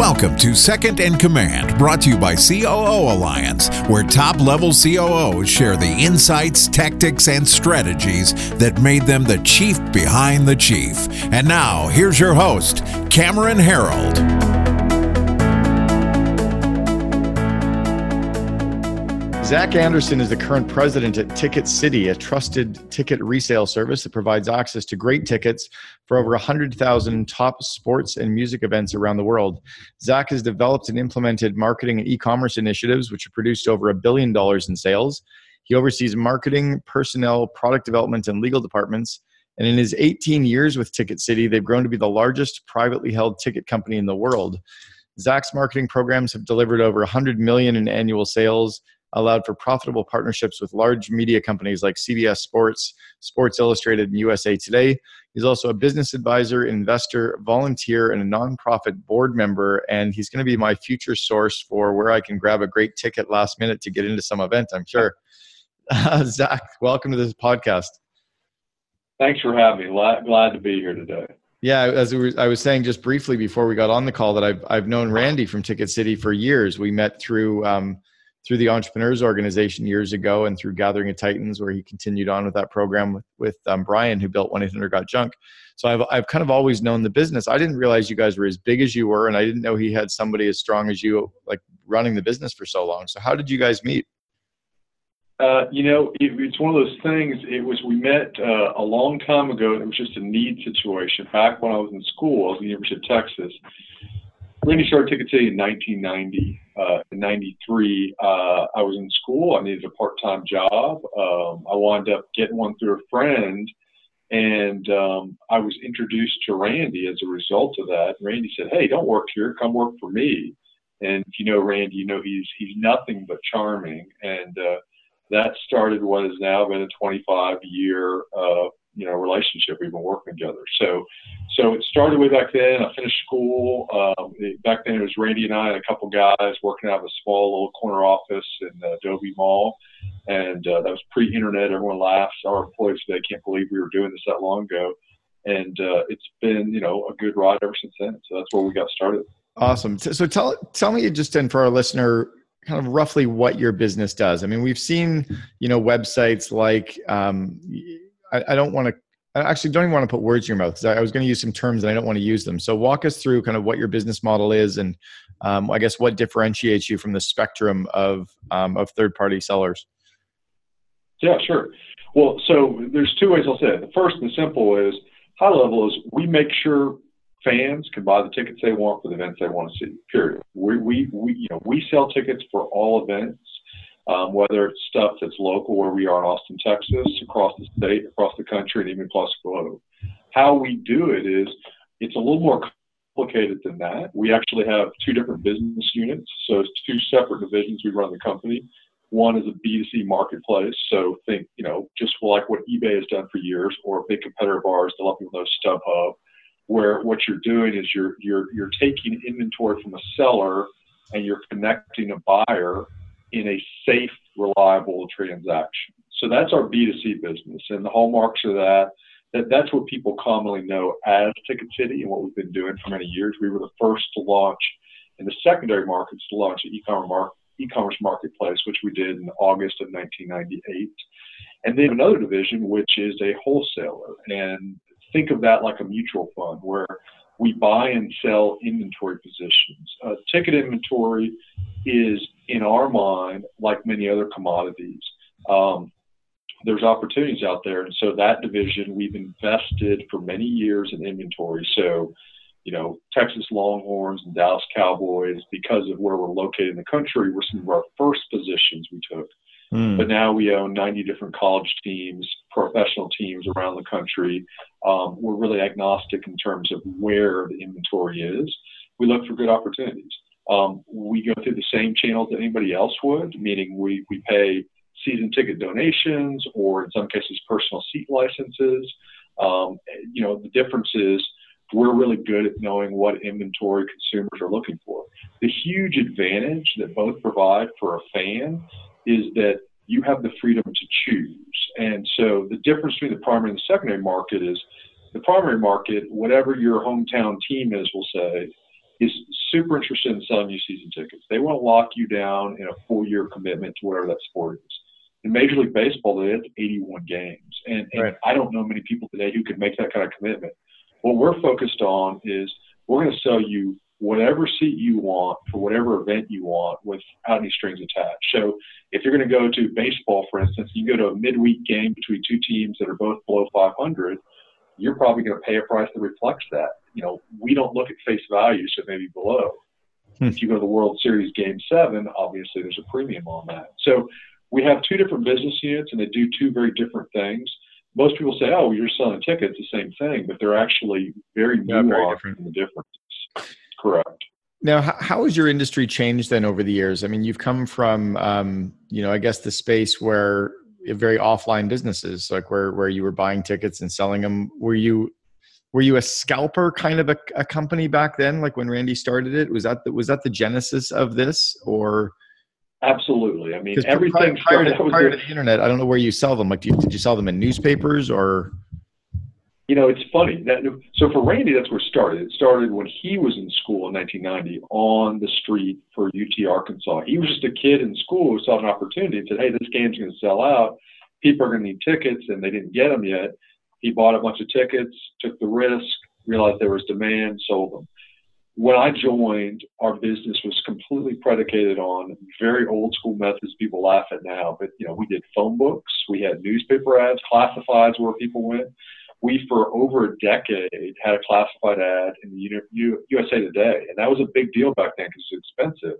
Welcome to Second in Command, brought to you by COO Alliance, where top level COOs share the insights, tactics, and strategies that made them the chief behind the chief. And now, here's your host, Cameron Herold. Zach Anderson is the current president at TicketCity, a trusted ticket resale service that provides access to great tickets for over 100,000 top sports and music events around the world. Zach has developed and implemented marketing and e commerce initiatives, which have produced over a billion dollars in sales. He oversees marketing, personnel, product development, and legal departments. And in his 18 years with TicketCity, they've grown to be the largest privately held ticket company in the world. Zach's marketing programs have delivered over 100 million in annual sales allowed for profitable partnerships with large media companies like CBS Sports, Sports Illustrated, and USA Today. He's also a business advisor, investor, volunteer, and a nonprofit board member. And he's going to be my future source for where I can grab a great ticket last minute to get into some event, I'm sure. Uh, Zach, welcome to this podcast. Thanks for having me. Glad, glad to be here today. Yeah, as I was saying just briefly before we got on the call, that I've I've known Randy from TicketCity for years. We met through um, through the entrepreneurs organization years ago and through gathering of titans where he continued on with that program with, with um, brian who built 1-800 got junk so I've, I've kind of always known the business i didn't realize you guys were as big as you were and i didn't know he had somebody as strong as you like running the business for so long so how did you guys meet uh, you know, it, it's one of those things. It was we met uh, a long time ago. It was just a need situation. Back when I was in school, I was at the University of Texas, Randy started TicketCity in 1990. Uh, in 93, uh, I was in school. I needed a part-time job. Um, I wound up getting one through a friend, and um, I was introduced to Randy as a result of that. Randy said, "Hey, don't work here. Come work for me." And if you know Randy, you know he's he's nothing but charming. And uh, that started what has now been a 25 year uh, you know relationship. We've been working together. So so it started way back then. I finished school. Um, back then it was Randy and I and a couple guys working out of a small little corner office in uh, Dobie Mall, and uh, that was pre-internet. Everyone laughs. Our employees today can't believe we were doing this that long ago, and uh, it's been you know a good ride ever since then. So that's where we got started. Awesome. So tell tell me just then for our listener kind of roughly what your business does. I mean, we've seen, you know, websites like um, I, I don't want to I actually don't even want to put words in your mouth because I, I, was going to use some terms and I don't want to use them. So walk us through kind of what your business model is and um, I guess what differentiates you from the spectrum of um, of third party sellers. Yeah, sure. Well, so there's two ways I'll say it. The first and simple is high level is we make sure fans can buy the tickets they want for the events they want to see. Period. We we, we you know we sell tickets for all events um, whether it's stuff that's local where we are in Austin, Texas, across the state, across the country, and even across the globe. How we do it is it's a little more complicated than that. We actually have two different business units, so it's two separate divisions we run the company. One is a B2C marketplace, so think, you know, just like what eBay has done for years, or a big competitor of ours to let people know StubHub, where what you're doing is you're you're you're taking inventory from a seller and you're connecting a buyer in a safe, reliable transaction. So that's our B2C business. And the hallmarks of that, that that's what people commonly know as Ticket City and what we've been doing for many years. We were the first to launch in the secondary markets to launch an e-commerce, market, e-commerce marketplace, which we did in August of 1998. And then another division, which is a wholesaler. And think of that like a mutual fund where we buy and sell inventory positions. Uh, ticket inventory is, in our mind, like many other commodities. Um, there's opportunities out there, and so that division we've invested for many years in inventory. So, you know, Texas Longhorns and Dallas Cowboys, because of where we're located in the country, were some of our first positions we took. Mm. But now we own 90 different college teams, professional teams around the country. Um, we're really agnostic in terms of where the inventory is. We look for good opportunities. Um, we go through the same channels that anybody else would, meaning we, we pay season ticket donations or in some cases personal seat licenses. Um, you know, the difference is we're really good at knowing what inventory consumers are looking for. The huge advantage that both provide for a fan is that you have the freedom to choose. And so the difference between the primary and the secondary market is the primary market, whatever your hometown team is, will say, is super interested in selling you season tickets. They want to lock you down in a four year commitment to whatever that sport is. In Major League Baseball, they have 81 games. And, and right. I don't know many people today who could make that kind of commitment. What we're focused on is we're going to sell you whatever seat you want for whatever event you want without any strings attached. So if you're going to go to baseball, for instance, you go to a midweek game between two teams that are both below 500, you're probably going to pay a price that reflects that. You know, we don't look at face value, so maybe below. Hmm. If you go to the World Series Game Seven, obviously there's a premium on that. So we have two different business units, and they do two very different things. Most people say, "Oh, you're selling tickets, the same thing," but they're actually very nuanced very different. in the differences. Correct. Now, how has your industry changed then over the years? I mean, you've come from, um, you know, I guess the space where very offline businesses, like where where you were buying tickets and selling them. Were you were you a scalper kind of a, a company back then, like when Randy started it? Was that the, was that the genesis of this, or? Absolutely. I mean, everything prior, prior, to, prior to, the internet. I don't know where you sell them. Like, you, did you sell them in newspapers or? You know, it's funny that so for Randy, that's where it started. It started when he was in school in 1990 on the street for UT Arkansas. He was just a kid in school who saw an opportunity and said, "Hey, this game's going to sell out. People are going to need tickets, and they didn't get them yet." He bought a bunch of tickets, took the risk, realized there was demand, sold them. When I joined, our business was completely predicated on very old school methods people laugh at now. But you know, we did phone books, we had newspaper ads, classifieds where people went we for over a decade had a classified ad in the USA Today, and that was a big deal back then because it's expensive.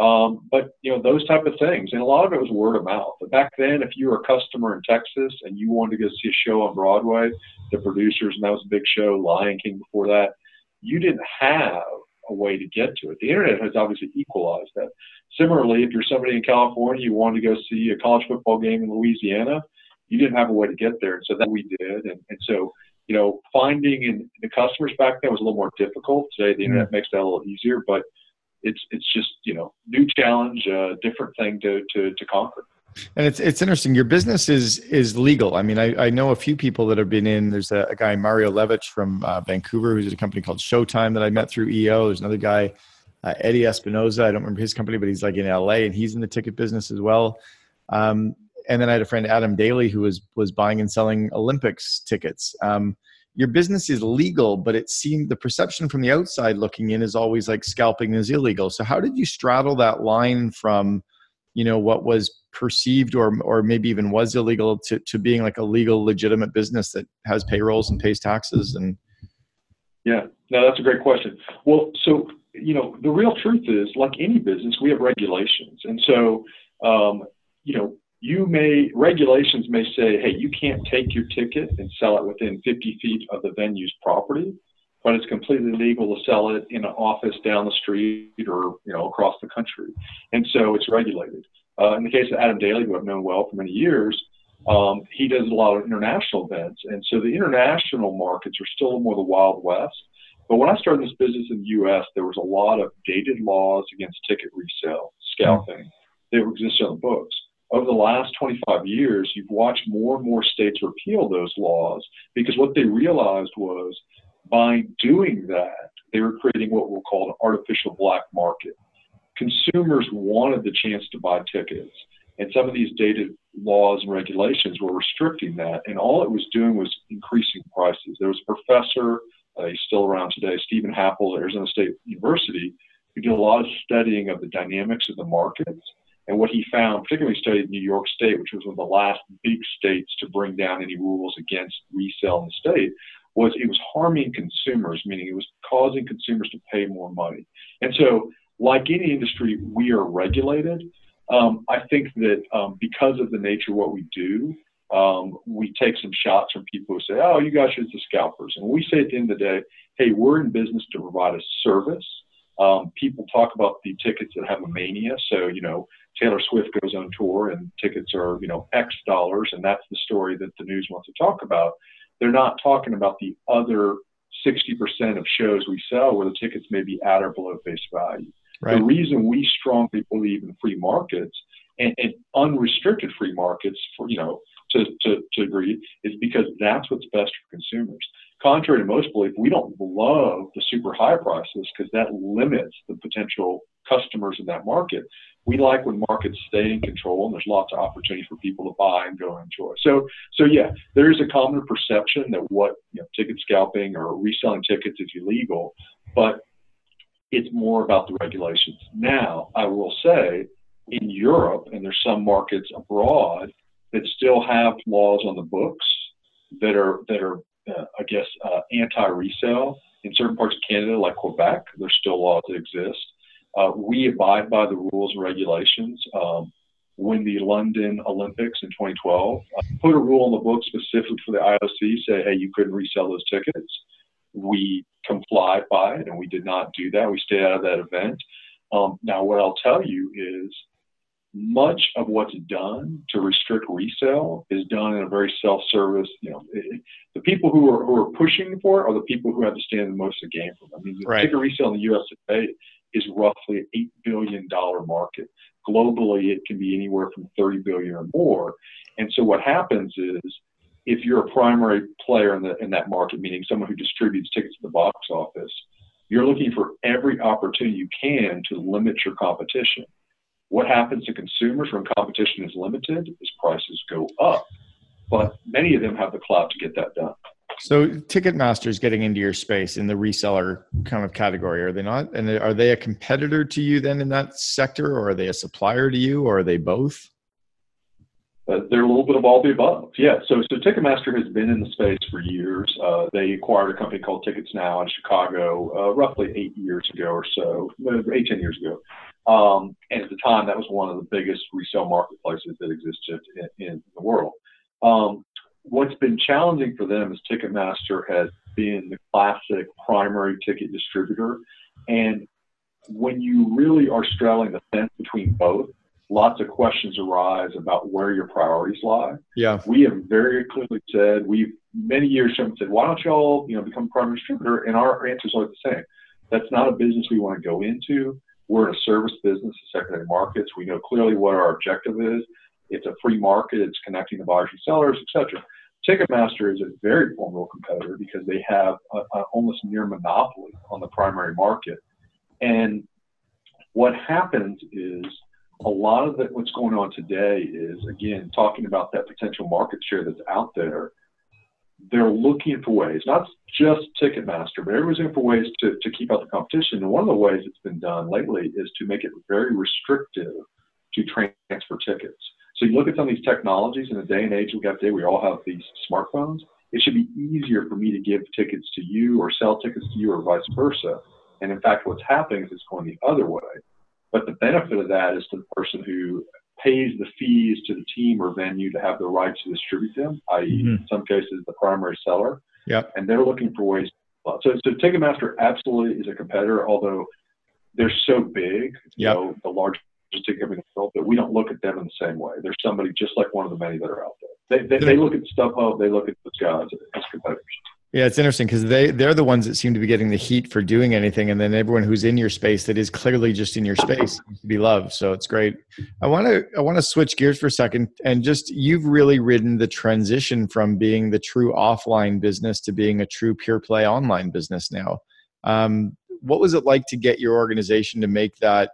Um, but you know those type of things, and a lot of it was word of mouth. But back then, if you were a customer in Texas and you wanted to go see a show on Broadway, the producers, and that was a big show, Lion King before that, you didn't have a way to get to it. The internet has obviously equalized that. Similarly, if you're somebody in California, you wanted to go see a college football game in Louisiana, you didn't have a way to get there. And so that we did. And, and so, you know, finding in the customers back then was a little more difficult. Today, the internet mm-hmm. makes that a little easier, but it's, it's just, you know, new challenge, uh, different thing to, to, to conquer. And it's it's interesting. Your business is is legal. I mean, I, I know a few people that have been in. There's a, a guy Mario Levitch from uh, Vancouver who's at a company called Showtime that I met through EO. There's another guy, uh, Eddie Espinoza. I don't remember his company, but he's like in LA and he's in the ticket business as well. Um, and then I had a friend Adam Daly who was was buying and selling Olympics tickets. Um, your business is legal, but it seemed the perception from the outside looking in is always like scalping is illegal. So how did you straddle that line from, you know, what was perceived or or maybe even was illegal to to being like a legal, legitimate business that has payrolls and pays taxes and yeah, no, that's a great question. Well, so you know, the real truth is, like any business, we have regulations, and so um, you know, you may regulations may say, hey, you can't take your ticket and sell it within 50 feet of the venue's property, but it's completely legal to sell it in an office down the street or you know across the country, and so it's regulated. Uh, in the case of Adam Daly, who I've known well for many years, um, he does a lot of international events, and so the international markets are still more the wild west. But when I started this business in the U.S., there was a lot of dated laws against ticket resale, scalping, that existed on the books over the last 25 years, you've watched more and more states repeal those laws because what they realized was by doing that, they were creating what we'll call an artificial black market. Consumers wanted the chance to buy tickets, and some of these dated laws and regulations were restricting that, and all it was doing was increasing prices. There was a professor, uh, he's still around today, Stephen Happel at Arizona State University, who did a lot of studying of the dynamics of the markets and what he found, particularly studied New York State, which was one of the last big states to bring down any rules against resale in the state, was it was harming consumers, meaning it was causing consumers to pay more money. And so, like any industry, we are regulated. Um, I think that um, because of the nature of what we do, um, we take some shots from people who say, "Oh, you guys are the scalpers," and we say at the end of the day, "Hey, we're in business to provide a service." Um, people talk about the tickets that have a mania. So, you know, Taylor Swift goes on tour and tickets are, you know, X dollars, and that's the story that the news wants to talk about. They're not talking about the other 60% of shows we sell where the tickets may be at or below face value. Right. The reason we strongly believe in free markets and, and unrestricted free markets for, you know, to, to, to agree is because that's what's best for consumers. Contrary to most belief, we don't love the super high prices because that limits the potential customers in that market. We like when markets stay in control and there's lots of opportunity for people to buy and go enjoy. So, so yeah, there is a common perception that what you know, ticket scalping or reselling tickets is illegal, but it's more about the regulations. Now, I will say in Europe, and there's some markets abroad that still have laws on the books that are that are, uh, I guess, uh, anti-resale. In certain parts of Canada, like Quebec, there's still laws that exist. Uh, we abide by the rules and regulations. Um, when the London Olympics in 2012 uh, put a rule on the book specifically for the IOC, say, hey, you couldn't resell those tickets. We complied by it, and we did not do that. We stayed out of that event. Um, now, what I'll tell you is much of what's done to restrict resale is done in a very self-service. You know, it, the people who are who are pushing for it are the people who have to stand the most to gain from it. I mean, the right. ticket resale in the U.S. today is roughly an eight billion dollar market. Globally, it can be anywhere from 30 billion or more. And so, what happens is, if you're a primary player in the in that market, meaning someone who distributes tickets to the box office, you're looking for every opportunity you can to limit your competition. What happens to consumers when competition is limited is prices go up. But many of them have the clout to get that done. So Ticketmaster's getting into your space in the reseller kind of category, are they not? And are they a competitor to you then in that sector, or are they a supplier to you, or are they both? Uh, they're a little bit of all the above. Yeah. So, so Ticketmaster has been in the space for years. Uh, they acquired a company called TicketsNow in Chicago uh, roughly eight years ago or so, uh, eight, 10 years ago. Um, and at the time, that was one of the biggest resale marketplaces that existed in, in the world. Um, what's been challenging for them is Ticketmaster has been the classic primary ticket distributor. And when you really are straddling the fence between both, lots of questions arise about where your priorities lie. Yeah. We have very clearly said, we've many years someone said, why don't y'all, you know, become a primary distributor? And our answers are the same. That's not a business we want to go into. We're in a service business, secondary markets. We know clearly what our objective is. It's a free market. It's connecting the buyers and sellers, etc. Ticketmaster is a very formidable competitor because they have a, a almost near monopoly on the primary market. And what happens is a lot of the, what's going on today is again talking about that potential market share that's out there they're looking for ways, not just Ticketmaster, but everyone's looking for ways to, to keep out the competition. And one of the ways it's been done lately is to make it very restrictive to transfer tickets. So you look at some of these technologies in the day and age we got today, we all have these smartphones. It should be easier for me to give tickets to you or sell tickets to you or vice versa. And in fact, what's happening is it's going the other way. But the benefit of that is to the person who pays the fees to the team or venue to have the right to distribute them, i.e., mm-hmm. in some cases, the primary seller. Yep. And they're looking for ways. So, so Ticketmaster absolutely is a competitor, although they're so big, you know, the largest ticket company in the world, but we don't look at them in the same way. They're somebody just like one of the many that are out there. They, they, they look at StubHub, they look at those guys as competitors. Yeah, it's interesting because they they're the ones that seem to be getting the heat for doing anything, and then everyone who's in your space that is clearly just in your space seems to be loved. So it's great. I want to I want to switch gears for a second, and just you've really ridden the transition from being the true offline business to being a true pure play online business now. Um, what was it like to get your organization to make that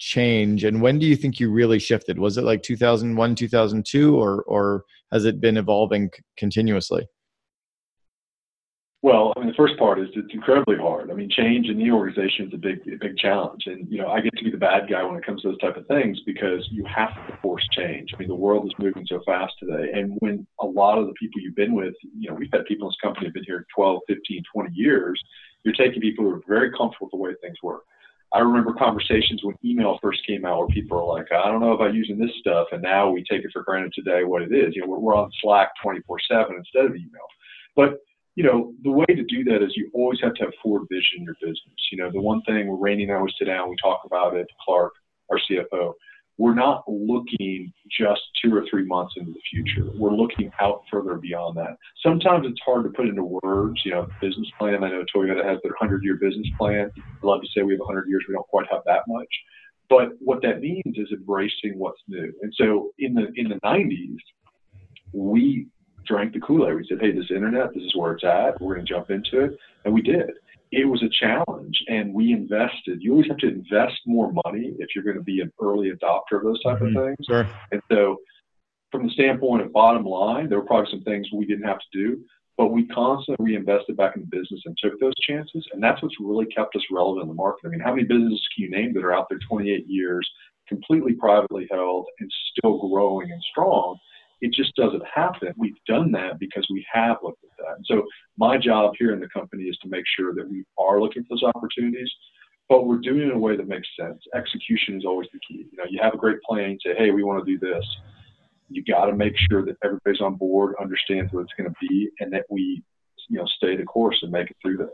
change, and when do you think you really shifted? Was it like 2001, 2002, or or has it been evolving continuously? Well, I mean, the first part is it's incredibly hard. I mean, change in the organization is a big, a big challenge, and you know, I get to be the bad guy when it comes to those type of things because you have to force change. I mean, the world is moving so fast today, and when a lot of the people you've been with, you know, we've had people in this company have been here 12, 15, 20 years. You're taking people who are very comfortable with the way things work. I remember conversations when email first came out where people are like, I don't know about using this stuff, and now we take it for granted today what it is. You know, we're, we're on Slack 24/7 instead of email, but you know, the way to do that is you always have to have forward vision in your business. You know, the one thing Randy and I always sit down, we talk about it, Clark, our CFO, we're not looking just two or three months into the future. We're looking out further beyond that. Sometimes it's hard to put into words, you know, business plan. I know Toyota has their 100 year business plan. I love to say we have 100 years. We don't quite have that much. But what that means is embracing what's new. And so in the, in the 90s, we drank the Kool Aid. We said, hey, this internet, this is where it's at. We're going to jump into it. And we did. It was a challenge, and we invested. You always have to invest more money if you're going to be an early adopter of those type mm-hmm. of things. Sure. And so, from the standpoint of bottom line, there were probably some things we didn't have to do, but we constantly reinvested back in the business and took those chances. And that's what's really kept us relevant in the market. I mean, how many businesses can you name that are out there 28 years, completely privately held, and still growing and strong? It just doesn't happen. We've done that because we have looked at that. And so my job here in the company is to make sure that we are looking for those opportunities, but we're doing it in a way that makes sense. Execution is always the key. You know, you have a great plan, you say, hey, we want to do this. You got to make sure that everybody's on board, understands what it's going to be, and that we, you know, stay the course and make it through that.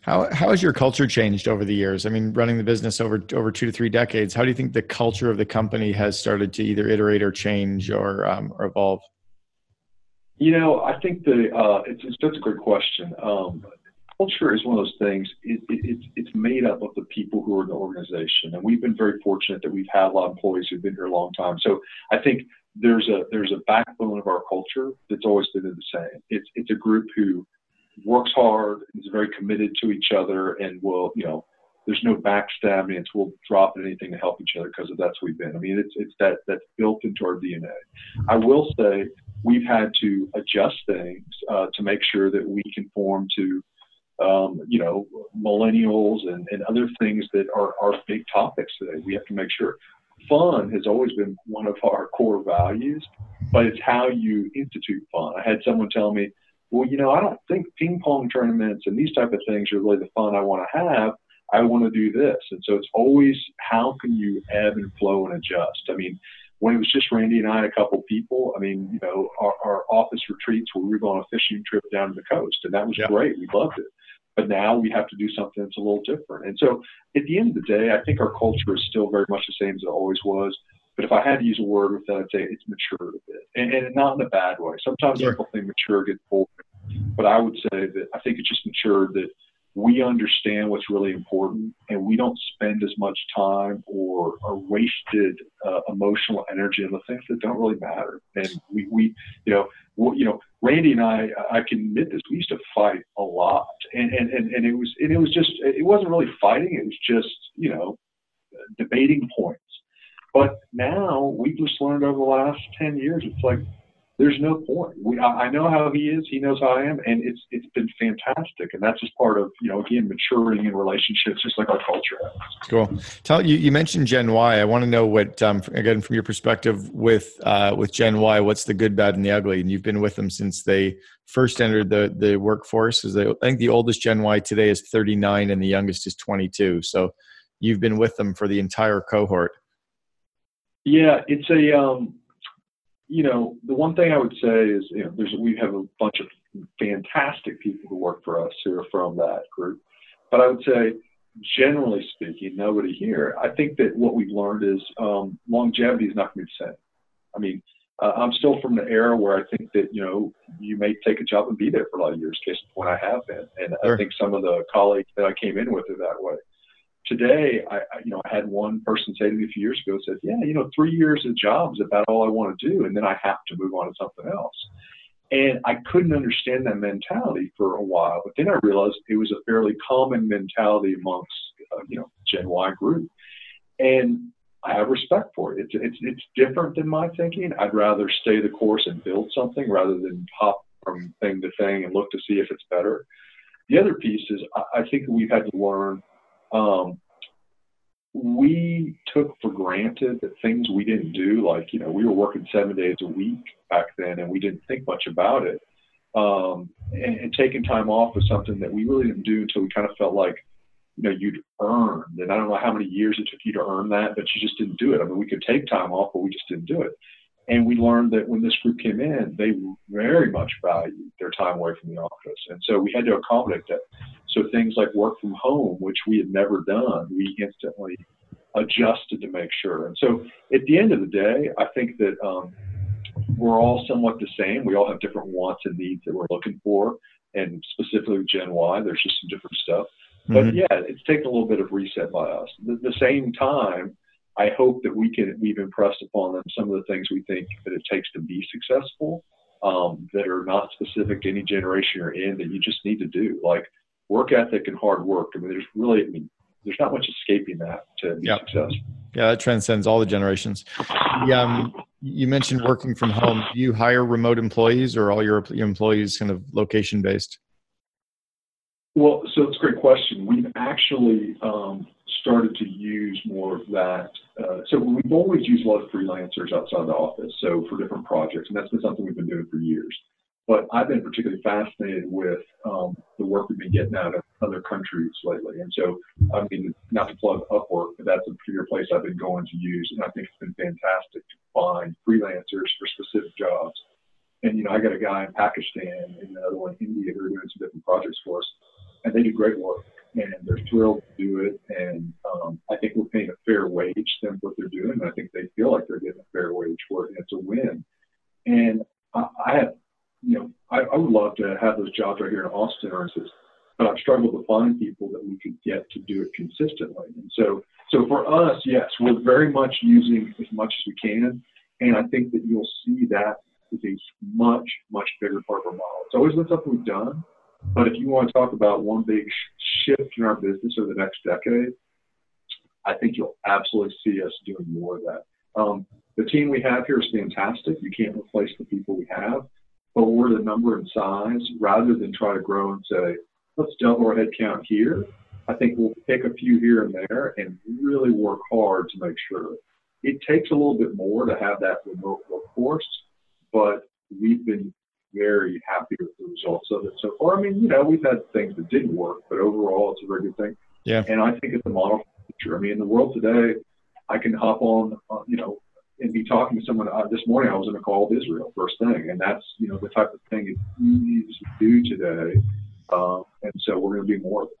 How how has your culture changed over the years? I mean, running the business over over two to three decades, how do you think the culture of the company has started to either iterate or change or um, or evolve? You know, I think the uh, it's, it's that's a great question. Um, culture is one of those things. It, it, it's it's made up of the people who are in the organization, and we've been very fortunate that we've had a lot of employees who've been here a long time. So I think there's a there's a backbone of our culture that's always been the same. It's it's a group who works hard, is very committed to each other, and will, you know, there's no backstabbing. It's we'll drop anything to help each other because that's who we've been. I mean, it's it's that that's built into our DNA. I will say we've had to adjust things uh, to make sure that we conform to, um, you know, millennials and, and other things that are are big topics today. We have to make sure. Fun has always been one of our core values, but it's how you institute fun. I had someone tell me well, you know, I don't think ping pong tournaments and these type of things are really the fun I want to have. I want to do this. And so it's always how can you ebb and flow and adjust? I mean, when it was just Randy and I, a couple people, I mean, you know, our, our office retreats where we were on a fishing trip down to the coast, and that was yeah. great. We loved it. But now we have to do something that's a little different. And so at the end of the day, I think our culture is still very much the same as it always was. But if I had to use a word with that, I'd say it's matured a bit, and, and not in a bad way. Sometimes sure. people think mature gets boring, but I would say that I think it's just matured that we understand what's really important, and we don't spend as much time or, or wasted uh, emotional energy on the things that don't really matter. And we, we you know, you know, Randy and I, I can admit this, we used to fight a lot, and and and, and it was and it was just it wasn't really fighting; it was just you know debating points but now we've just learned over the last 10 years, it's like, there's no point. We, I know how he is. He knows how I am, and it's it's been fantastic. And that's just part of you know again maturing in relationships, just like our culture. Cool. Tell you you mentioned Gen Y. I want to know what um, again from your perspective with uh, with Gen Y. What's the good, bad, and the ugly? And you've been with them since they first entered the the workforce. Is I think the oldest Gen Y today is 39, and the youngest is 22. So you've been with them for the entire cohort. Yeah, it's a um, you know the one thing I would say is you know there's we have a bunch of fantastic people who work for us who are from that group, but I would say generally speaking, nobody here. I think that what we've learned is um, longevity is not going to be the same. I mean, uh, I'm still from the era where I think that you know you may take a job and be there for a lot of years. Case in point, I have been, and sure. I think some of the colleagues that I came in with are that way today, I, you know, I had one person say to me a few years ago, said, yeah, you know, three years of jobs about all I want to do. And then I have to move on to something else. And I couldn't understand that mentality for a while. But then I realized it was a fairly common mentality amongst, uh, you know, Gen Y group. And I have respect for it. It's, it's, it's different than my thinking. I'd rather stay the course and build something rather than hop from thing to thing and look to see if it's better. The other piece is I think we've had to learn um, we took for granted that things we didn't do, like, you know, we were working seven days a week back then and we didn't think much about it. Um, and, and taking time off was something that we really didn't do until we kind of felt like, you know, you'd earned. And I don't know how many years it took you to earn that, but you just didn't do it. I mean, we could take time off, but we just didn't do it. And we learned that when this group came in, they very much valued their time away from the office. And so we had to accommodate that. So things like work from home, which we had never done, we instantly adjusted to make sure. And so at the end of the day, I think that um, we're all somewhat the same. We all have different wants and needs that we're looking for. And specifically with Gen Y, there's just some different stuff. But mm-hmm. yeah, it's taken a little bit of reset by us. At the same time, I hope that we can we've impressed upon them some of the things we think that it takes to be successful. um, that are not specific to any generation you're in that you just need to do, like work ethic and hard work. I mean, there's really, I mean, there's not much escaping that to be yep. successful. Yeah, that transcends all the generations. Yeah, um, you mentioned working from home. Do you hire remote employees, or all your employees kind of location based? Well, so it's a great question. We've actually um, started to use more of that. Uh, so we've always used a lot of freelancers outside the office, so for different projects, and that's been something we've been doing for years. But I've been particularly fascinated with um, the work we've been getting out of other countries lately. And so, I mean, not to plug Upwork, but that's a particular place I've been going to use. And I think it's been fantastic to find freelancers for specific jobs. And, you know, I got a guy in Pakistan and another one in India who are doing some different projects for us. And they do great work and they're thrilled to do it. And um, I think we're paying a fair wage to them for what they're doing. And I think they feel like they're getting a fair wage for it. And it's a win. And I, I have you know, I, I would love to have those jobs right here in Austin or in but I've struggled to find people that we could get to do it consistently. And so, so for us, yes, we're very much using as much as we can, and I think that you'll see that is a much, much bigger part of our model. It's always been something we've done, but if you want to talk about one big shift in our business over the next decade, I think you'll absolutely see us doing more of that. Um, the team we have here is fantastic. You can't replace the people we have over the number and size rather than try to grow and say, let's double our headcount here. I think we'll pick a few here and there and really work hard to make sure. It takes a little bit more to have that remote workforce, but we've been very happy with the results of it so far. I mean, you know, we've had things that didn't work, but overall, it's a very good thing. Yeah. And I think it's a model for the future. I mean, in the world today, I can hop on, uh, you know, and be talking to someone. Uh, this morning, I was in a call with Israel first thing, and that's you know the type of thing it's easy to do today. Um, and so we're going to do more of it.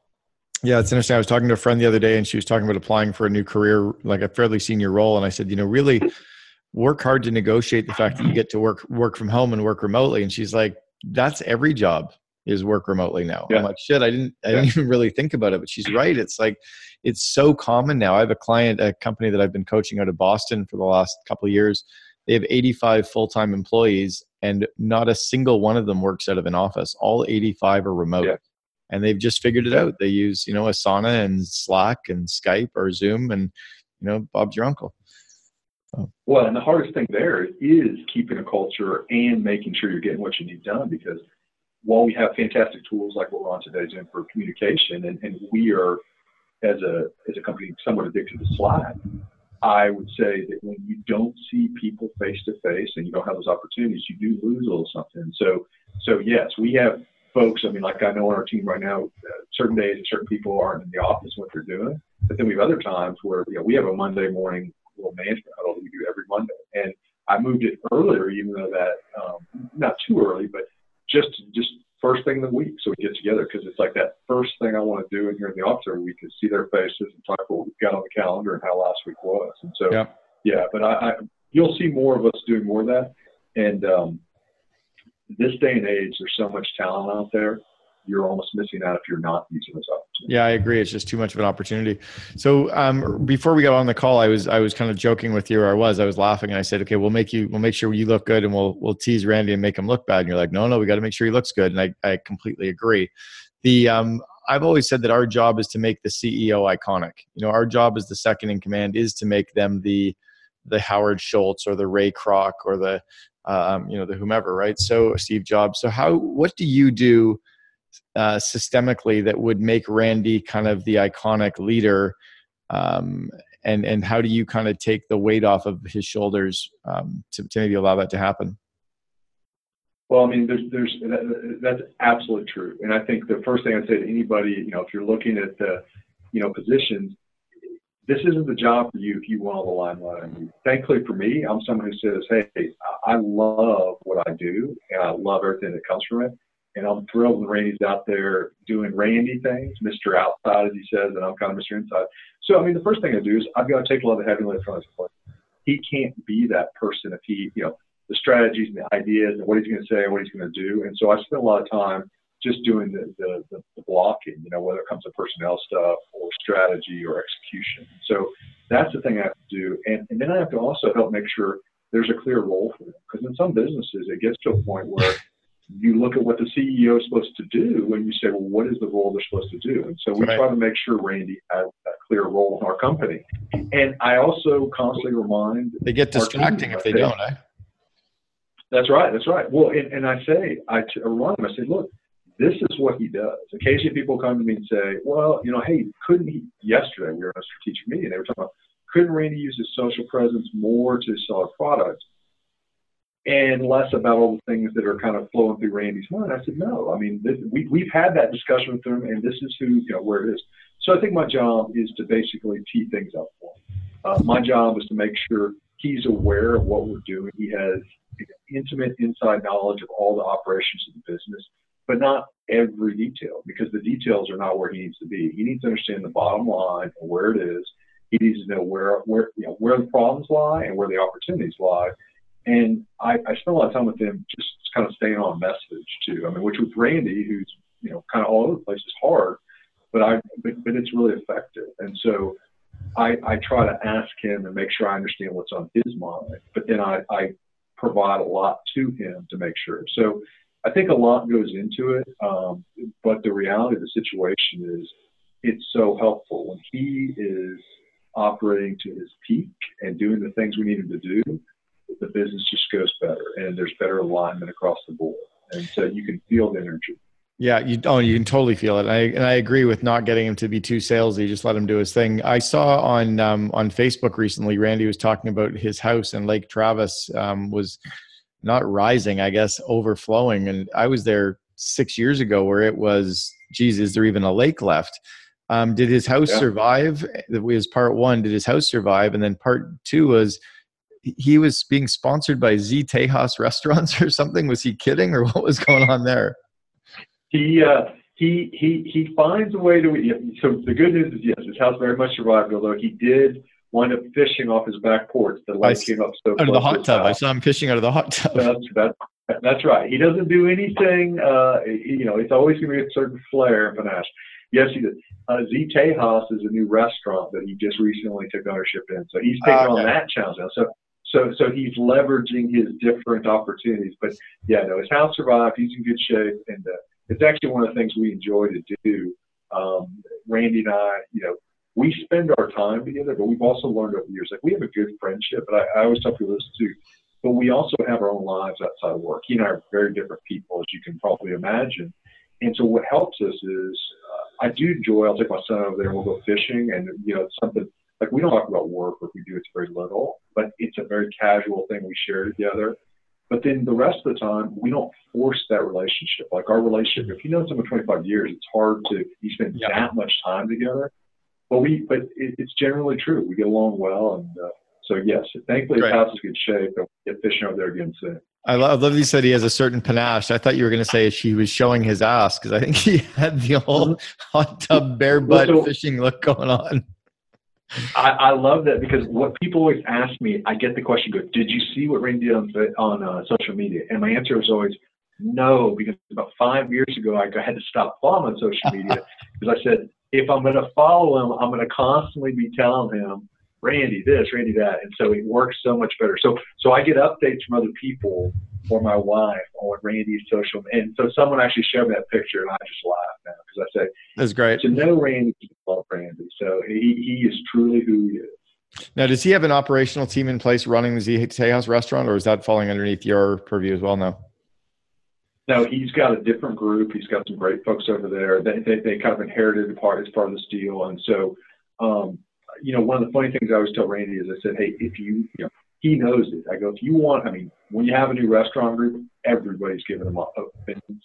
Yeah, it's interesting. I was talking to a friend the other day, and she was talking about applying for a new career, like a fairly senior role. And I said, you know, really work hard to negotiate the fact that you get to work work from home and work remotely. And she's like, that's every job is work remotely now. Yeah. I'm like, shit, I didn't, I didn't even really think about it, but she's right. It's like, it's so common now. I have a client, a company that I've been coaching out of Boston for the last couple of years. They have 85 full-time employees and not a single one of them works out of an office. All 85 are remote. Yeah. And they've just figured it out. They use, you know, Asana and Slack and Skype or Zoom and, you know, Bob's your uncle. Well, and the hardest thing there is keeping a culture and making sure you're getting what you need done because while we have fantastic tools like what we're on today Zoom for communication, and, and we are as a as a company somewhat addicted to Slack, I would say that when you don't see people face to face and you don't have those opportunities, you do lose a little something. So so yes, we have folks. I mean, like I know on our team right now, uh, certain days and certain people aren't in the office what they're doing, but then we have other times where you know we have a Monday morning little management huddle that we do every Monday, and I moved it earlier, even though that um, not too early, but just just first thing in the week so we get together because it's like that first thing I want to do in here in the office every week is see their faces and talk about what we've got on the calendar and how last week was. And so, yeah, yeah but I, I you'll see more of us doing more of that. And um, this day and age, there's so much talent out there you're almost missing out if you're not using this opportunities. Yeah, I agree. It's just too much of an opportunity. So um, before we got on the call, I was I was kind of joking with you, or I was I was laughing, and I said, okay, we'll make you we'll make sure you look good, and we'll we'll tease Randy and make him look bad. And you're like, no, no, we got to make sure he looks good, and I I completely agree. The um, I've always said that our job is to make the CEO iconic. You know, our job as the second in command is to make them the the Howard Schultz or the Ray Kroc or the um, you know the whomever, right? So Steve Jobs. So how what do you do? Uh, systemically that would make Randy kind of the iconic leader? Um, and and how do you kind of take the weight off of his shoulders um, to, to maybe allow that to happen? Well, I mean, there's, there's, that's absolutely true. And I think the first thing I'd say to anybody, you know, if you're looking at the, you know, positions, this isn't the job for you if you want all the limelight. Thankfully for me, I'm someone who says, hey, I love what I do and I love everything that comes from it and I'm thrilled when Randy's out there doing Randy things, Mr. Outside, as he says, and I'm kind of Mr. Inside. So, I mean, the first thing I do is I've got to take a lot of heavy lift from his plate. He can't be that person if he, you know, the strategies and the ideas and what he's going to say and what he's going to do. And so I spend a lot of time just doing the, the, the, the blocking, you know, whether it comes to personnel stuff or strategy or execution. So that's the thing I have to do. And, and then I have to also help make sure there's a clear role for them. Because in some businesses, it gets to a point where you look at what the CEO is supposed to do and you say, well, what is the role they're supposed to do? And so we right. try to make sure Randy has that clear role in our company. And I also constantly remind they get distracting if they don't. Eh? That's right. That's right. Well, and, and I say, I t- remind them, I say, look, this is what he does. Occasionally people come to me and say, well, you know, hey, couldn't he, yesterday we were in a strategic meeting, they were talking about, couldn't Randy use his social presence more to sell a product and less about all the things that are kind of flowing through Randy's mind? I said, no. I mean, this, we, we've had that discussion with him, and this is who, you know, where it is. So I think my job is to basically tee things up for him. Uh, my job is to make sure he's aware of what we're doing. He has intimate inside knowledge of all the operations of the business but not every detail because the details are not where he needs to be. He needs to understand the bottom line and where it is. He needs to know where where you know where the problems lie and where the opportunities lie. And I, I spend a lot of time with him just kind of staying on message too. I mean, which with Randy, who's you know kind of all over the place, is hard, but I but, but it's really effective. And so I, I try to ask him and make sure I understand what's on his mind. But then I, I provide a lot to him to make sure. So I think a lot goes into it, um, but the reality of the situation is it's so helpful when he is operating to his peak and doing the things we need him to do. The business just goes better, and there's better alignment across the board, and so you can feel the energy. Yeah, you oh you can totally feel it. And I and I agree with not getting him to be too salesy. Just let him do his thing. I saw on um, on Facebook recently, Randy was talking about his house in Lake Travis um, was not rising, I guess, overflowing. And I was there six years ago where it was, geez, is there even a lake left? Um, did his house yeah. survive? That was part one. Did his house survive? And then part two was he was being sponsored by Z Tejas restaurants or something. Was he kidding or what was going on there? He, uh, he, he, he finds a way to, so the good news is yes, his house very much survived, although he did wind up fishing off his back porch. The light came up so out of the hot tub. I saw him fishing out of the hot tub. That's, that's, that's right. He doesn't do anything. Uh, you know, it's always going to be a certain flair and panache. Yes, he does. Uh, Z Tejas is a new restaurant that he just recently took ownership in, so he's taking uh, on that challenge now. So, so, so he's leveraging his different opportunities. But yeah, no, his house survived. He's in good shape, and uh, it's actually one of the things we enjoy to do. Um, Randy and I, you know, we spend our time together, but we've also learned over the years, like we have a good friendship, but I, I always tell people this too, but we also have our own lives outside of work. He and I are very different people, as you can probably imagine. And so what helps us is uh, I do enjoy, I'll take my son over there and we'll go fishing and, you know, it's something like we don't talk about work, or if we do, it's very little, but it's a very casual thing we share together. But then the rest of the time, we don't force that relationship. Like our relationship, if you know someone 25 years, it's hard to, you spend yeah. that much time together. But we, but it, it's generally true. We get along well, and uh, so yes, thankfully his house is in good shape. I'll get fishing over there again soon. I love, I love you said he has a certain panache. I thought you were going to say he was showing his ass because I think he had the whole hot tub bare butt so, fishing look going on. I, I, love that because what people always ask me, I get the question, "Go, did you see what Randy did on on uh, social media?" And my answer is always no, because about five years ago I had to stop following on social media because I said if I'm going to follow him, I'm going to constantly be telling him, Randy this, Randy that, and so it works so much better. So, so I get updates from other people or my wife on Randy's social, and so someone actually showed me that picture, and I just laughed now because I said, that's great. To know Randy, love Randy. So he he is truly who he is. Now, does he have an operational team in place running the Z Tejas restaurant, or is that falling underneath your purview as well now? No, he's got a different group. He's got some great folks over there. They they, they kind of inherited the part as part of this deal, and so um, you know one of the funny things I always tell Randy is I said, hey, if you you know he knows it. I go, if you want, I mean, when you have a new restaurant group, everybody's giving him opinions.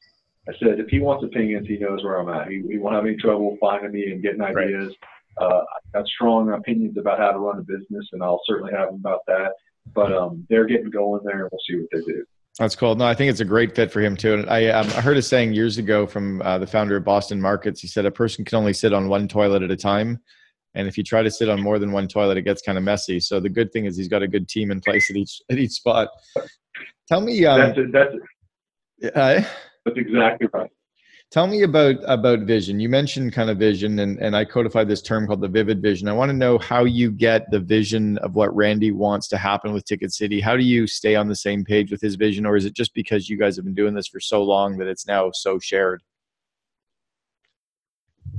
I said, if he wants opinions, he knows where I'm at. He, he won't have any trouble finding me and getting ideas. Right. Uh, I've got strong opinions about how to run a business, and I'll certainly have them about that. But um, they're getting going there, and we'll see what they do. That's cool. No, I think it's a great fit for him too. And I, um, I heard a saying years ago from uh, the founder of Boston Markets. He said a person can only sit on one toilet at a time, and if you try to sit on more than one toilet, it gets kind of messy. So the good thing is he's got a good team in place at each at each spot. Tell me, um, that's it. That's it. Uh, that's exactly right. Tell me about about vision. You mentioned kind of vision, and, and I codified this term called the vivid vision. I want to know how you get the vision of what Randy wants to happen with TicketCity. How do you stay on the same page with his vision, or is it just because you guys have been doing this for so long that it's now so shared?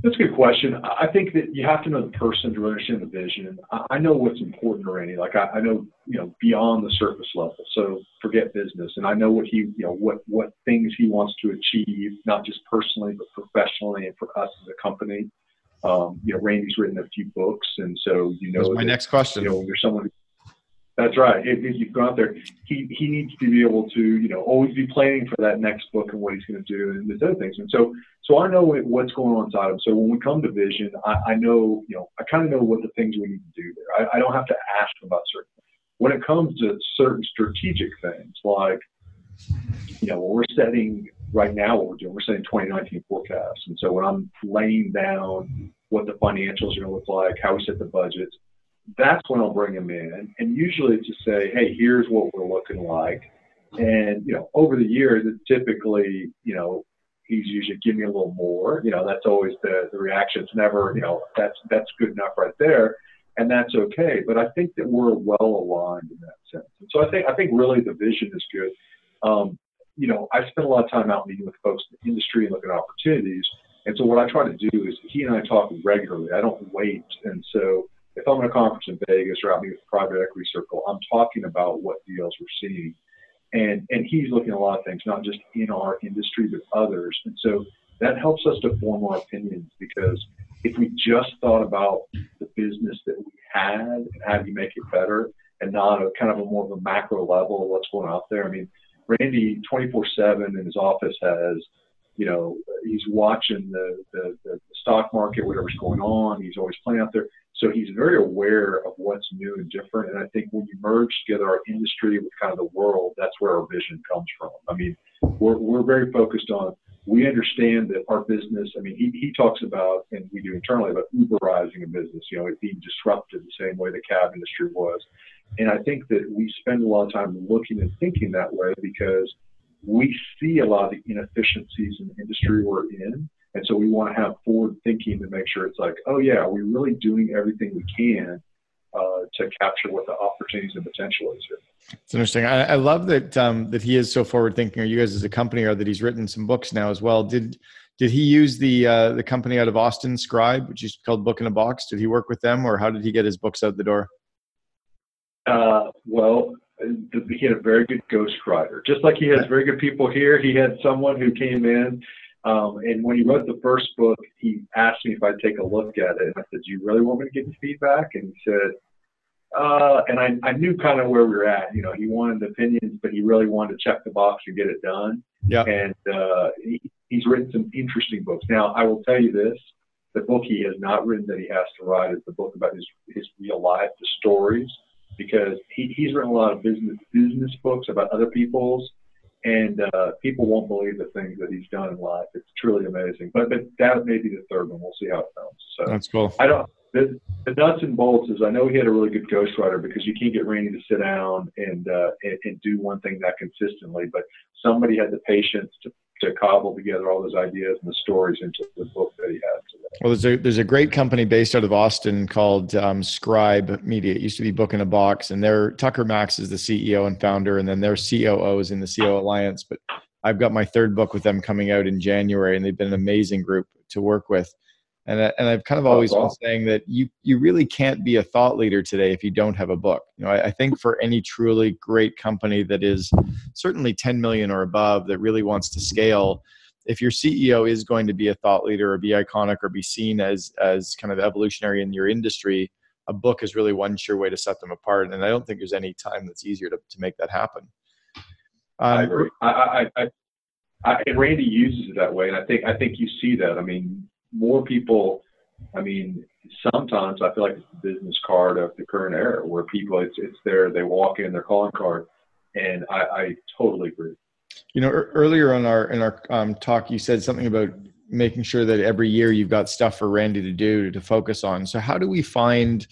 That's a good question. I think that you have to know the person to understand the vision. I know what's important to Randy. Like I, I know, you know, beyond the surface level. So forget business, and I know what he, you know, what what things he wants to achieve, not just personally but professionally, and for us as a company. Um, you know, Randy's written a few books, and so you know. That's my that, next question. You know, when you're someone that's right. If, if, you've gone there, he, he needs to be able to, you know, always be planning for that next book and what he's going to do and these other things. And so, so I know what's going on inside him. So when we come to vision, I, I know, you know, I kind of know what the things we need to do there. I, I don't have to ask about certain. things. When it comes to certain strategic things, like, you know, we're setting right now, what we're doing, we're setting 2019 forecasts. And so when I'm laying down what the financials are going to look like, how we set the budgets, that's when I'll bring him in. And usually to say, hey, here's what we're looking like. And, you know, over the years, it's typically, you know, he's usually give me a little more. You know, that's always the, the reaction. It's never, you know, that's that's good enough right there. And that's okay. But I think that we're well aligned in that sense. And so I think I think really the vision is good. Um, you know, I spend a lot of time out meeting with folks in the industry and looking at opportunities. And so what I try to do is he and I talk regularly. I don't wait. And so if I'm in a conference in Vegas or out meeting with private equity circle, I'm talking about what deals we're seeing. And, and he's looking at a lot of things, not just in our industry, but others. And so that helps us to form our opinions because if we just thought about the business that we had and how do you make it better and not a kind of a more of a macro level of what's going on out there. I mean, Randy 24 seven in his office has, you know, he's watching the, the, the stock market, whatever's going on. He's always playing out there. So he's very aware of what's new and different. And I think when you merge together our industry with kind of the world, that's where our vision comes from. I mean, we're, we're very focused on, we understand that our business, I mean, he, he talks about, and we do internally, about Uberizing a business, you know, it being disrupted the same way the cab industry was. And I think that we spend a lot of time looking and thinking that way because we see a lot of the inefficiencies in the industry we're in and so we want to have forward thinking to make sure it's like, oh yeah, are we really doing everything we can uh, to capture what the opportunities and potential is here? It's interesting. I, I love that um, that he is so forward thinking, or you guys as a company are that he's written some books now as well. Did did he use the uh, the company out of Austin, Scribe, which is called Book in a Box? Did he work with them, or how did he get his books out the door? Uh, well, he had a very good ghostwriter. Just like he has very good people here, he had someone who came in um, and when he wrote the first book, he asked me if I'd take a look at it. And I said, Do you really want me to give you feedback? And he said, uh, and I, I knew kind of where we were at. You know, he wanted opinions, but he really wanted to check the box and get it done. Yeah. And uh, he, he's written some interesting books. Now, I will tell you this the book he has not written that he has to write is the book about his, his real life, the stories, because he, he's written a lot of business business books about other people's and uh, people won't believe the things that he's done in life. It's truly amazing. But but that may be the third one. We'll see how it goes. So that's cool. I don't. The, the nuts and bolts is I know he had a really good ghostwriter because you can't get Randy to sit down and, uh, and and do one thing that consistently. But somebody had the patience to to cobble together all those ideas and the stories into the book that he had today. Well, there's a there's a great company based out of Austin called um, Scribe Media. It used to be Book in a Box, and their Tucker Max is the CEO and founder, and then their COO is in the COO Alliance. But I've got my third book with them coming out in January, and they've been an amazing group to work with. And, I, and I've kind of always been saying that you you really can't be a thought leader today if you don't have a book. You know, I, I, think for any truly great company that is certainly 10 million or above that really wants to scale, if your CEO is going to be a thought leader or be iconic or be seen as as kind of evolutionary in your industry, a book is really one sure way to set them apart. And I don't think there's any time that's easier to, to make that happen. Um, I agree. I, I, I, I, Randy uses it that way, and I think I think you see that. I mean, more people, I mean, sometimes I feel like it's the business card of the current era where people, it's, it's there, they walk in their calling card. And I, I totally agree. You know, earlier in our, in our um, talk, you said something about making sure that every year you've got stuff for Randy to do to focus on. So how do we find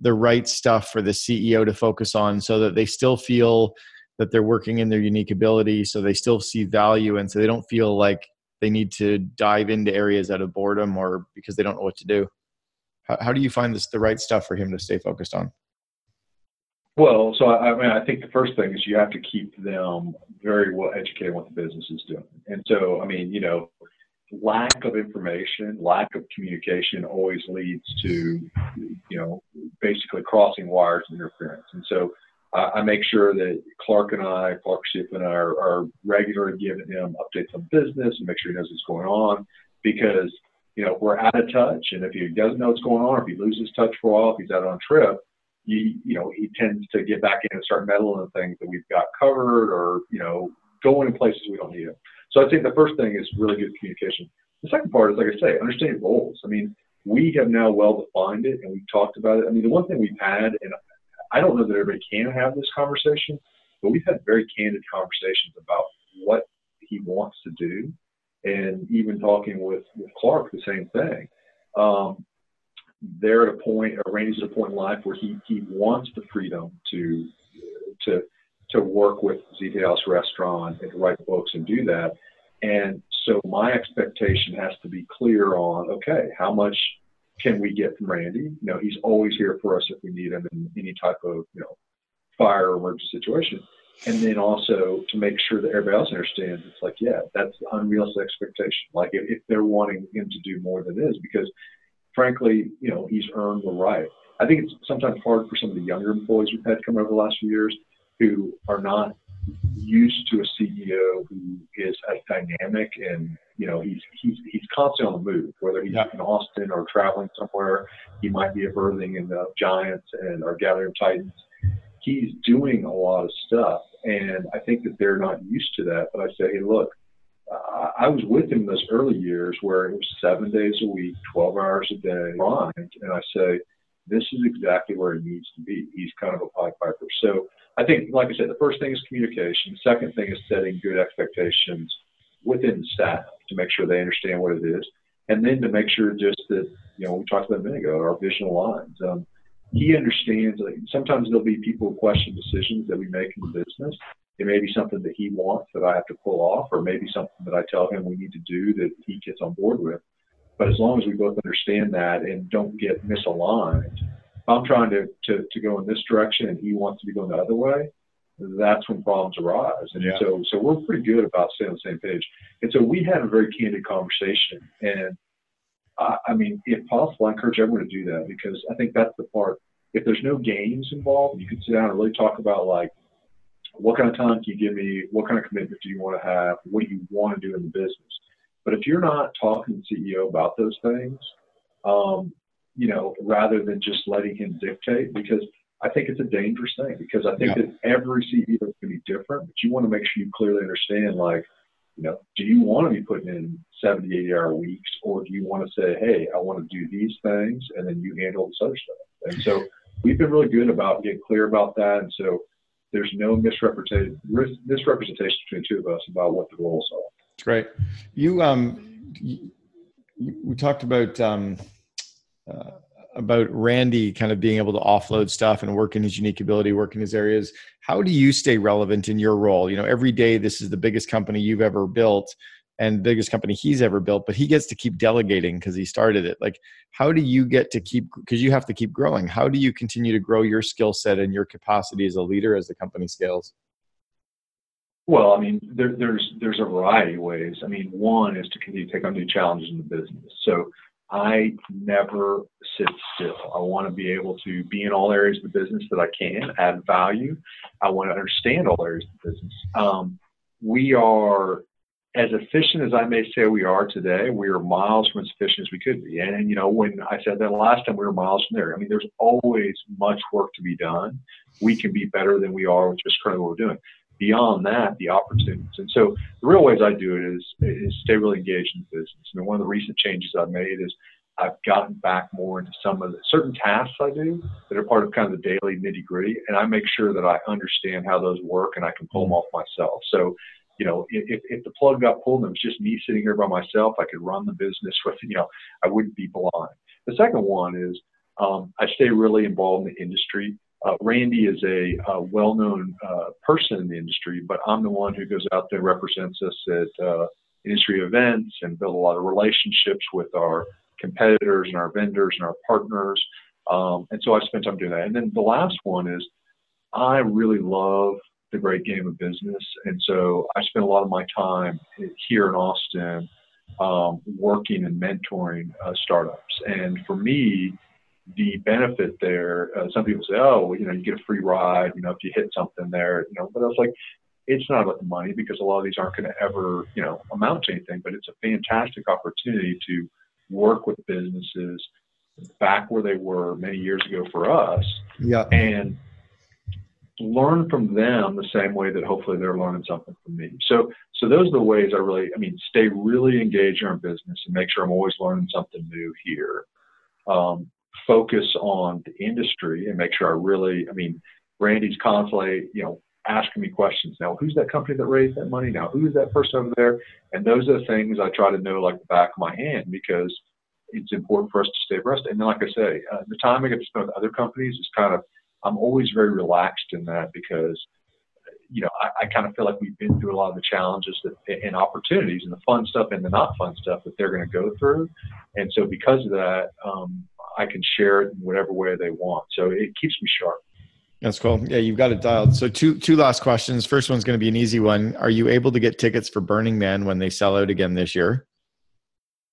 the right stuff for the CEO to focus on so that they still feel that they're working in their unique ability so they still see value and so they don't feel like they need to dive into areas out of boredom or because they don't know what to do? How, how do you find this the right stuff for him to stay focused on? Well, so I, I mean, I think the first thing is you have to keep them very well educated what the business is doing. And so, I mean, you know, lack of information, lack of communication always leads to, you know, basically crossing wires and interference. And so uh, I make sure that Clark and I, Clark Schiff and I are, are regularly giving him updates on business and make sure he knows what's going on because, you know, we're out of touch. And if he doesn't know what's going on, if he loses touch for a while, if he's out on trip, you, you know, he tends to get back in and start meddling in things that we've got covered or, you know, going in places we don't need him. So I think the first thing is really good communication. The second part is, like I say, understanding roles. I mean, we have now well defined it and we've talked about it. I mean, the one thing we've had, and I don't know that everybody can have this conversation, but we've had very candid conversations about what he wants to do. And even talking with, with Clark, the same thing. Um, they're at a point, or Randy's at a point in life where he, he wants the freedom to to to work with Z Tejas Restaurant and write books and do that. And so my expectation has to be clear on okay, how much can we get from Randy? You know, he's always here for us if we need him in any type of you know fire or emergency situation. And then also to make sure that everybody else understands, it's like, yeah, that's the unrealistic expectation. Like if, if they're wanting him to do more than this, because frankly, you know, he's earned the right. I think it's sometimes hard for some of the younger employees we've had come over the last few years who are not used to a CEO who is as dynamic and you know he's he's he's constantly on the move. Whether he's yeah. in Austin or traveling somewhere, he might be a birthing in the Giants and or Gathering Titans. He's doing a lot of stuff, and I think that they're not used to that. But I say, hey, look, uh, I was with him in those early years where it was seven days a week, 12 hours a day, grind, and I say, this is exactly where he needs to be. He's kind of a pipe piper. So I think, like I said, the first thing is communication. The second thing is setting good expectations within staff to make sure they understand what it is, and then to make sure just that you know we talked about a minute ago, our vision aligns. Um, he understands. Like, sometimes there'll be people who question decisions that we make in the business, it may be something that he wants that I have to pull off, or maybe something that I tell him we need to do that he gets on board with. But as long as we both understand that and don't get misaligned, if I'm trying to, to, to go in this direction and he wants to be going the other way, that's when problems arise. And yeah. so, so we're pretty good about staying on the same page. And so we had a very candid conversation. And I, I mean, if possible, I encourage everyone to do that because I think that's the part. If there's no games involved, you can sit down and really talk about like, what kind of time can you give me? What kind of commitment do you want to have? What do you want to do in the business? But if you're not talking to the CEO about those things, um, you know, rather than just letting him dictate, because I think it's a dangerous thing because I think yeah. that every CEO is going to be different, but you want to make sure you clearly understand, like, you know, do you want to be putting in 70, 80 hour weeks, or do you want to say, hey, I want to do these things, and then you handle this other stuff? And so we've been really good about getting clear about that. And so there's no misrepresentation misrepresentation between two of us about what the roles are. That's great. You um, you, we talked about um, uh, about Randy kind of being able to offload stuff and work in his unique ability, work in his areas. How do you stay relevant in your role? You know, every day this is the biggest company you've ever built and biggest company he's ever built, but he gets to keep delegating because he started it. Like, how do you get to keep, because you have to keep growing. How do you continue to grow your skill set and your capacity as a leader as the company scales? Well, I mean, there, there's there's a variety of ways. I mean, one is to continue to take on new challenges in the business. So I never sit still. I want to be able to be in all areas of the business that I can, add value. I want to understand all areas of the business. Um, we are as efficient as I may say we are today, we are miles from as efficient as we could be. And, you know, when I said that last time, we were miles from there. I mean, there's always much work to be done. We can be better than we are with just currently what we're doing. Beyond that, the opportunities. And so the real ways I do it is, is stay really engaged in the business. Mean, one of the recent changes I've made is I've gotten back more into some of the certain tasks I do that are part of kind of the daily nitty gritty. And I make sure that I understand how those work and I can pull them off myself. So you know, if, if the plug got pulled and it was just me sitting here by myself, I could run the business with, you know, I wouldn't be blind. The second one is um, I stay really involved in the industry. Uh, Randy is a, a well-known uh, person in the industry, but I'm the one who goes out there and represents us at uh, industry events and build a lot of relationships with our competitors and our vendors and our partners. Um, and so I spent time doing that. And then the last one is I really love the great game of business. And so I spent a lot of my time here in Austin um, working and mentoring uh, startups. And for me, the benefit there, uh, some people say, oh, well, you know, you get a free ride, you know, if you hit something there, you know, but I was like, it's not about the money because a lot of these aren't going to ever, you know, amount to anything, but it's a fantastic opportunity to work with businesses back where they were many years ago for us. Yeah. And learn from them the same way that hopefully they're learning something from me. So, so those are the ways I really, I mean, stay really engaged in our business and make sure I'm always learning something new here. Um, focus on the industry and make sure I really, I mean, Randy's constantly, you know, asking me questions. Now, who's that company that raised that money? Now, who is that person over there? And those are the things I try to know like the back of my hand because it's important for us to stay abreast. And then, like I say, uh, the time I get to spend with other companies is kind of, I'm always very relaxed in that because, you know, I, I kind of feel like we've been through a lot of the challenges that, and opportunities and the fun stuff and the not fun stuff that they're going to go through. And so, because of that, um, I can share it in whatever way they want. So it keeps me sharp. That's cool. Yeah, you've got it dialed. So two two last questions. First one's going to be an easy one. Are you able to get tickets for Burning Man when they sell out again this year?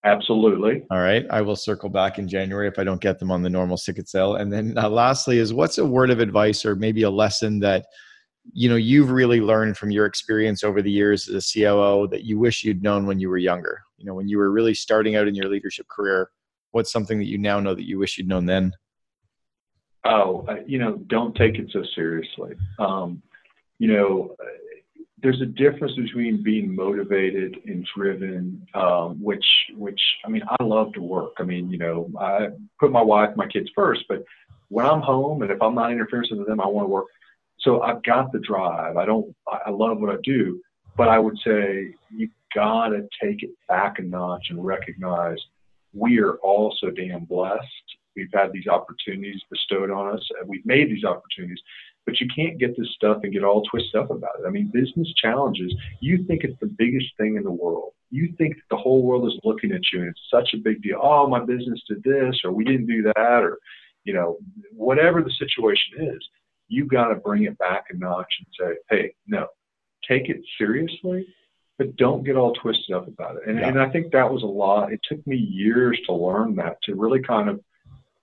Absolutely. All right. I will circle back in January if I don't get them on the normal ticket sale. And then uh, lastly is what's a word of advice or maybe a lesson that you know you've really learned from your experience over the years as a COO that you wish you'd known when you were younger? You know, when you were really starting out in your leadership career, what's something that you now know that you wish you'd known then? Oh, uh, you know, don't take it so seriously. Um, you know, there's a difference between being motivated and driven, um, which, which, I mean, I love to work. I mean, you know, I put my wife, my kids first, but when I'm home and if I'm not interfering with them, I want to work. So I've got the drive. I don't, I love what I do, but I would say you gotta take it back a notch and recognize we are all so damn blessed. We've had these opportunities bestowed on us, and we've made these opportunities. But you can't get this stuff and get all twisted up about it. I mean, business challenges, you think it's the biggest thing in the world. You think that the whole world is looking at you and it's such a big deal. Oh, my business did this, or we didn't do that, or, you know, whatever the situation is, you got to bring it back a notch and say, hey, no, take it seriously but don't get all twisted up about it. And, yeah. and I think that was a lot. It took me years to learn that, to really kind of,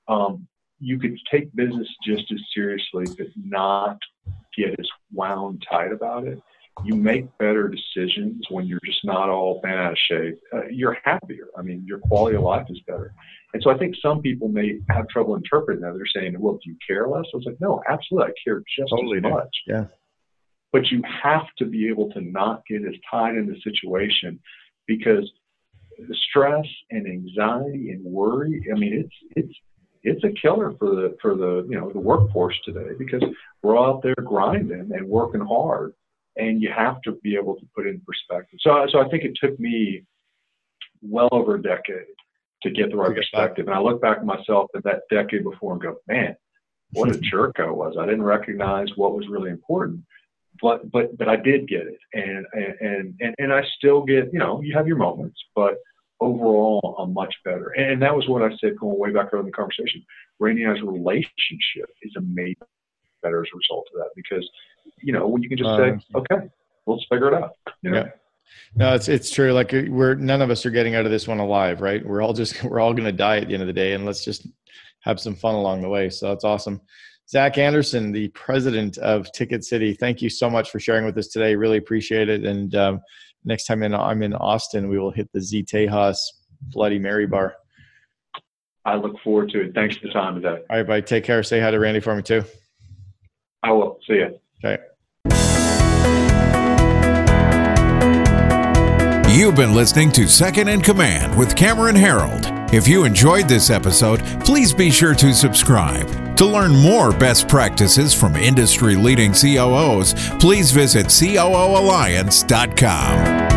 um, you could take business just as seriously, but not get as wound tight about it. You make better decisions when you're just not all bent out of shape. Uh, you're happier. I mean, your quality of life is better. And so I think some people may have trouble interpreting that. They're saying, well, do you care less? I was like, no, absolutely. I care just totally as much. Yeah but you have to be able to not get as tied in the situation because stress and anxiety and worry i mean it's it's it's a killer for the for the you know the workforce today because we're all out there grinding and working hard and you have to be able to put it in perspective. So so i think it took me well over a decade to get the right perspective. And i look back at myself in that decade before and go man what a jerk i was. I didn't recognize what was really important but but but I did get it, and and and and I still get you know you have your moments, but overall I'm much better. And that was what I said going way back early in the conversation. Randy and I's relationship is made better as a result of that because you know when you can just say uh, okay, let's figure it out. You know? Yeah. No, it's it's true. Like we're none of us are getting out of this one alive, right? We're all just we're all going to die at the end of the day, and let's just have some fun along the way. So that's awesome. Zach Anderson, the president of TicketCity, thank you so much for sharing with us today. Really appreciate it. And um, next time in, I'm in Austin, we will hit the Z Tejas Bloody Mary bar. I look forward to it. Thanks for the time today. All right, bye. Take care. Say hi to Randy for me too. I will. See you. Okay. You've been listening to Second in Command with Cameron Herold. If you enjoyed this episode, please be sure to subscribe. To learn more best practices from industry leading COOs, please visit COOalliance.com.